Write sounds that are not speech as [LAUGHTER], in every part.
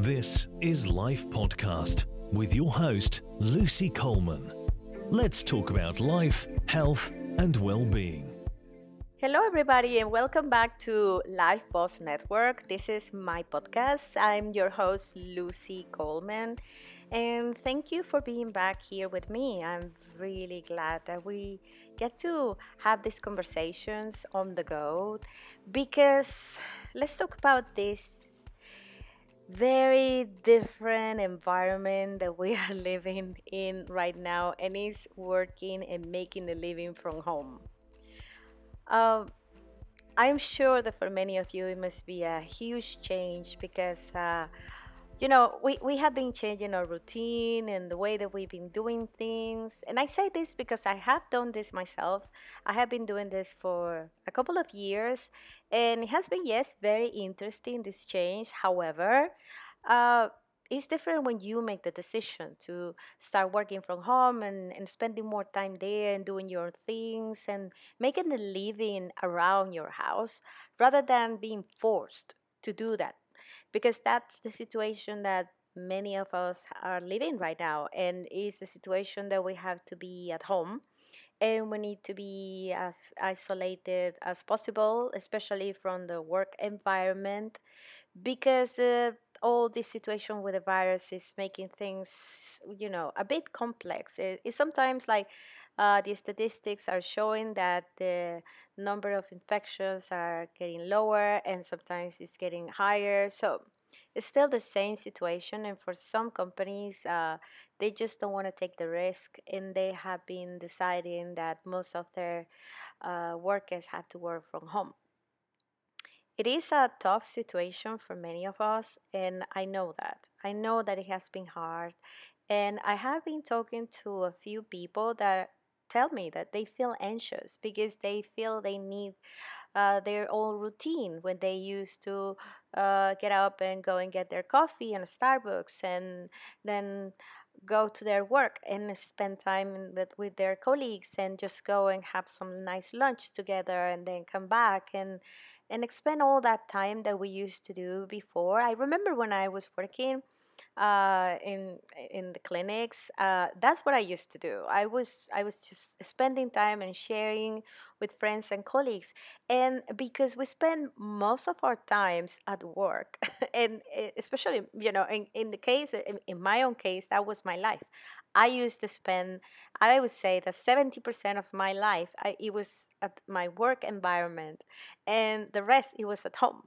This is Life Podcast with your host, Lucy Coleman. Let's talk about life, health, and well being. Hello, everybody, and welcome back to Life Boss Network. This is my podcast. I'm your host, Lucy Coleman, and thank you for being back here with me. I'm really glad that we get to have these conversations on the go because let's talk about this very different environment that we are [LAUGHS] living in right now and is working and making a living from home. Um, I'm sure that for many of you it must be a huge change because uh, you know, we, we have been changing our routine and the way that we've been doing things. And I say this because I have done this myself. I have been doing this for a couple of years, and it has been, yes, very interesting, this change. However, uh, it's different when you make the decision to start working from home and, and spending more time there and doing your things and making a living around your house rather than being forced to do that because that's the situation that many of us are living right now and it's the situation that we have to be at home and we need to be as isolated as possible especially from the work environment because uh, all this situation with the virus is making things you know a bit complex. It, it's sometimes like uh, the statistics are showing that the number of infections are getting lower and sometimes it's getting higher. So it's still the same situation. And for some companies, uh, they just don't want to take the risk and they have been deciding that most of their uh, workers have to work from home. It is a tough situation for many of us, and I know that. I know that it has been hard. And I have been talking to a few people that tell me that they feel anxious because they feel they need uh, their own routine when they used to uh, get up and go and get their coffee in a Starbucks and then go to their work and spend time with their colleagues and just go and have some nice lunch together and then come back and and spend all that time that we used to do before. I remember when I was working uh, in in the clinics. Uh, that's what I used to do. I was I was just spending time and sharing with friends and colleagues, and because we spend most of our times at work, [LAUGHS] and eh, especially you know in, in the case in, in my own case that was my life. I used to spend, I would say that 70% of my life, I, it was at my work environment, and the rest, it was at home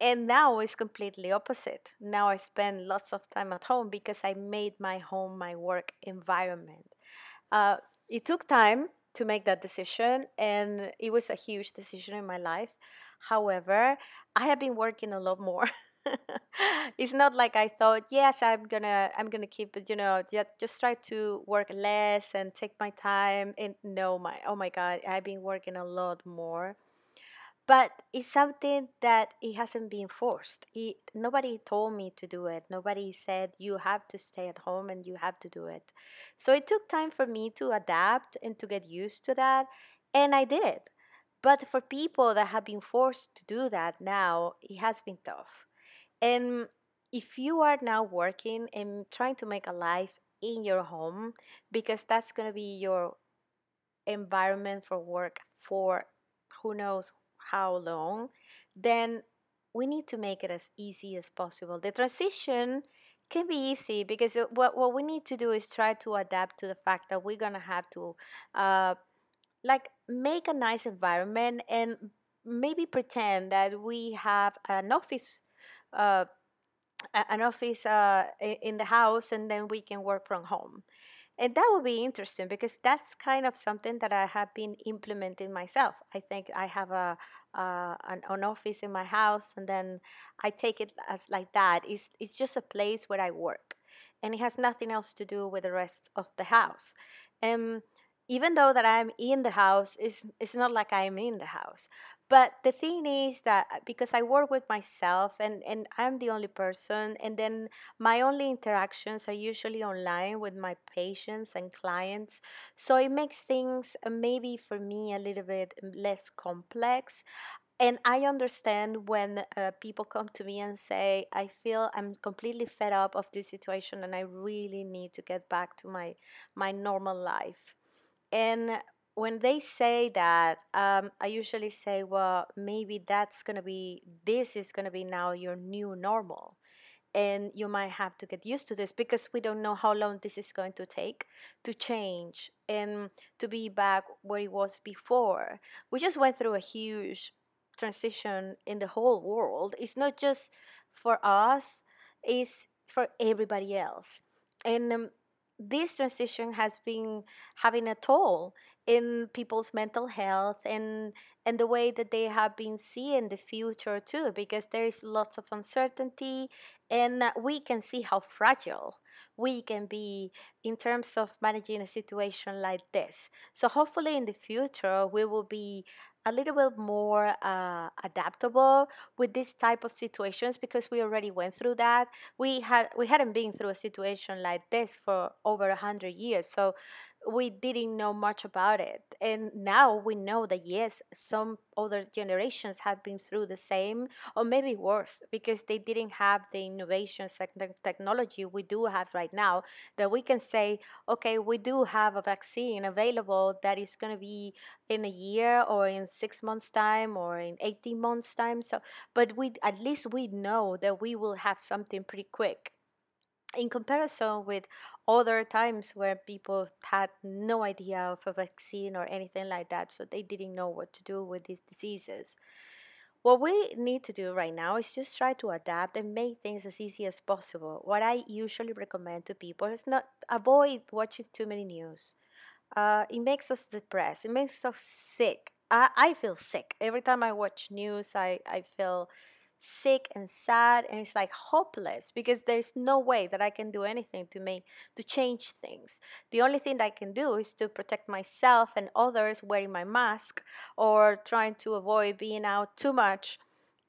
and now it's completely opposite. Now i spend lots of time at home because i made my home my work environment. Uh, it took time to make that decision and it was a huge decision in my life. However i have been working a lot more. [LAUGHS] It's not like i thought yes i'm gonna i'm gonna keep it you know just, just try to work less and take my time and no my oh my god i've been working a lot more but it's something that it hasn't been forced. It, nobody told me to do it. Nobody said you have to stay at home and you have to do it. So it took time for me to adapt and to get used to that and i did it. But for people that have been forced to do that now it has been tough. And if you are now working and trying to make a life in your home because that's going to be your environment for work for who knows how long, then we need to make it as easy as possible. The transition can be easy because what, what we need to do is try to adapt to the fact that we're going to have to uh, like make a nice environment and maybe pretend that we have an office uh, an office uh, in the house and then we can work from home and that would be interesting because that's kind of something that I have been implementing myself. I think I have a uh, an, an, office in my house, and then I take it as like that. It's it's just a place where I work, and it has nothing else to do with the rest of the house. And even though that I'm in the house, it's it's not like I'm in the house. But the thing is that uh, because I work with myself and, and I'm the only person, and then my only interactions are usually online with my patients and clients. So it makes things uh, maybe for me a little bit less complex. and I understand when uh, people come to me and say, I feel I'm completely fed up of this situation and I really need to get back to my, my normal life. And when they say that, um, I usually say, well, maybe that's going to be, this is going to be now your new normal. And you might have to get used to this because we don't know how long this is going to take to change and to be back where it was before. We just went through a huge transition in the whole world it's not just for us it's for everybody else and um, this transition has been having a toll in people's mental health and and the way that they have been seeing the future too because there is lots of uncertainty and we can see how fragile we can be in terms of managing a situation like this. So hopefully in the future we will be a little bit more uh, adaptable with this type of situations because we already went through that. We had we hadn't been through a situation like this for over a hundred years, so we didn't know much about it. And now we know that yes, some other generations have been through the same or maybe worse because they didn't have the innovations and technology we do have right now that we can say, okay, we do have a vaccine available that is going to be in a year or in six months time or in 18 months time. So, but we, at least we know that we will have something pretty quick in comparison with other times where people had no idea of a vaccine or anything like that, so they didn't know what to do with these diseases. What we need to do right now is just try to adapt and make things as easy as possible. What I usually recommend to people is not avoid watching too many news. Uh, it makes us depressed. It makes us sick. I, I feel sick every time I watch news. I, I feel sick and sad and it's like hopeless because there's no way that I can do anything to make to change things. The only thing that I can do is to protect myself and others wearing my mask or trying to avoid being out too much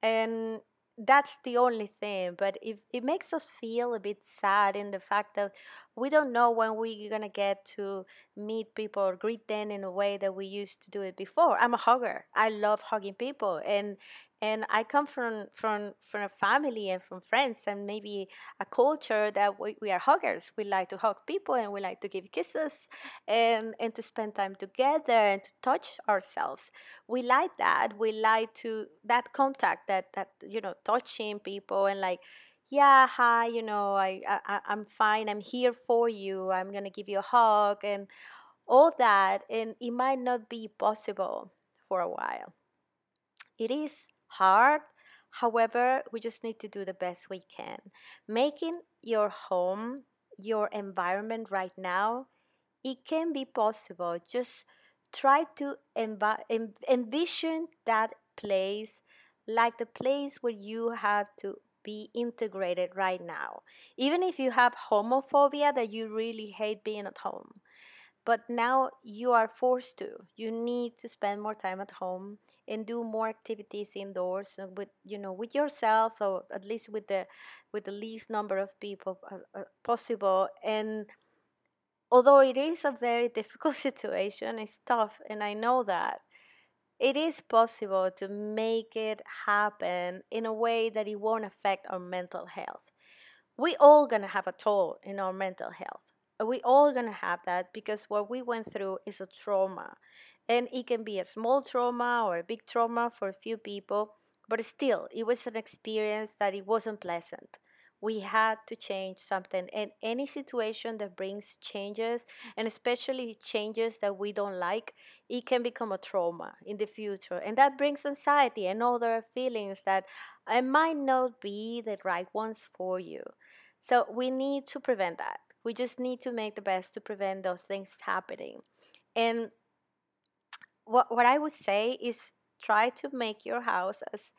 and that's the only thing but it, it makes us feel a bit sad in the fact that we don't know when we're gonna get to meet people or greet them in a way that we used to do it before i'm a hugger i love hugging people and and I come from from from a family and from friends and maybe a culture that we, we are huggers. We like to hug people and we like to give kisses and and to spend time together and to touch ourselves. We like that. We like to that contact that that you know touching people and like yeah hi you know I, I i'm fine i'm here for you i'm gonna give you a hug and all that and it might not be possible for a while it is hard. However, we just need to do the best we can. Making your home, your environment right now, it can be possible. Just try to envi- envision that place like the place where you have to be integrated right now. Even if you have homophobia that you really hate being at home. But now you are forced to. You need to spend more time at home and do more activities indoors uh, with you know with yourself or at least with the with the least number of people uh, uh, possible and although it is a very [LAUGHS] difficult situation it's tough and i know that it is possible to make it happen in a way that it won't affect our mental health we all gonna have a toll in our mental health we all gonna have that because what we went through is a trauma and it can be a small trauma or a big trauma for a few people, but still, it was an experience that it wasn't pleasant. We had to change something, and any situation that brings changes, and especially changes that we don't like, it can become a trauma in the future. And that brings anxiety and other feelings that it might not be the right ones for you. So we need to prevent that. We just need to make the best to prevent those things happening. And what what I would say is try to make your house as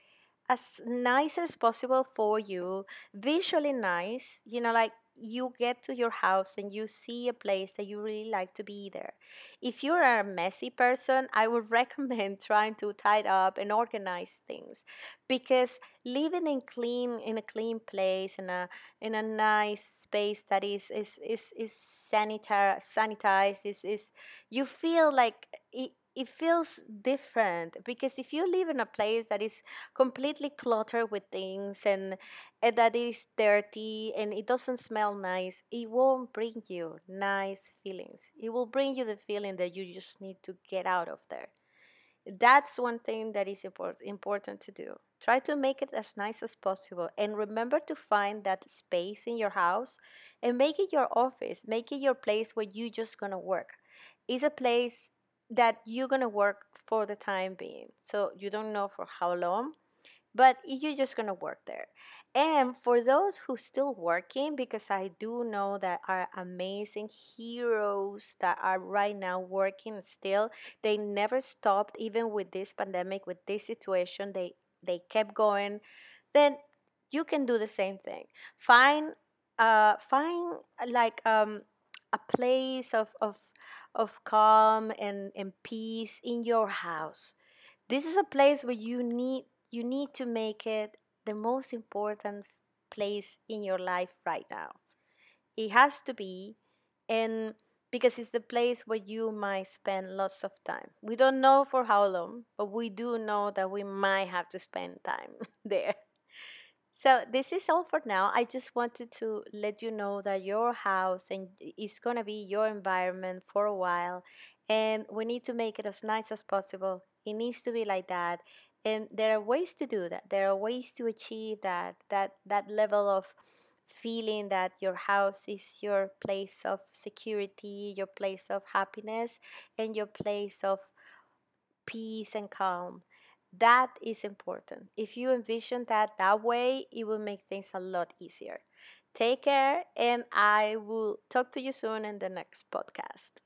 as nice as possible for you, visually nice, you know, like you get to your house and you see a place that you really like to be there. If you're a messy person, I would [LAUGHS] recommend trying to tidy up and organize things because living in clean in a clean place in a in a nice space that is is is, is sanitary sanitized is is you feel like it, it feels different because if you live in a place that is completely cluttered with things and, and that is dirty and it doesn't smell nice, it won't bring you nice feelings. It will bring you the feeling that you just need to get out of there. That's one thing that is important to do. Try to make it as nice as possible and remember to find that space in your house and make it your office, make it your place where you just going to work. It's a place that you're to work for the time being. So you don't know for how long, but you're just to work there. And for those who still working, because I do know that are amazing heroes that are right now working still, they never stopped even with this pandemic, with this situation, they they kept going. Then you can do the same thing. Find uh find like um a place of of of calm and, and peace in your house. This is a place where you need you need to make it the most important place in your life right now. It has to be and because it's the place where you might spend lots of time. We don't know for how long, but we do know that we might have to spend time [LAUGHS] there. So this is all for now. I just wanted to let you know that your house and is gonna be your environment for a while, and we need to make it as nice as possible. It needs to be like that, and there are ways to do that. There are ways to achieve that that that level of feeling that your house is your place of security, your place of happiness, and your place of peace and calm. That is important. If you envision that that way, it will make things a lot easier. Take care, and I will talk to you soon in the next podcast.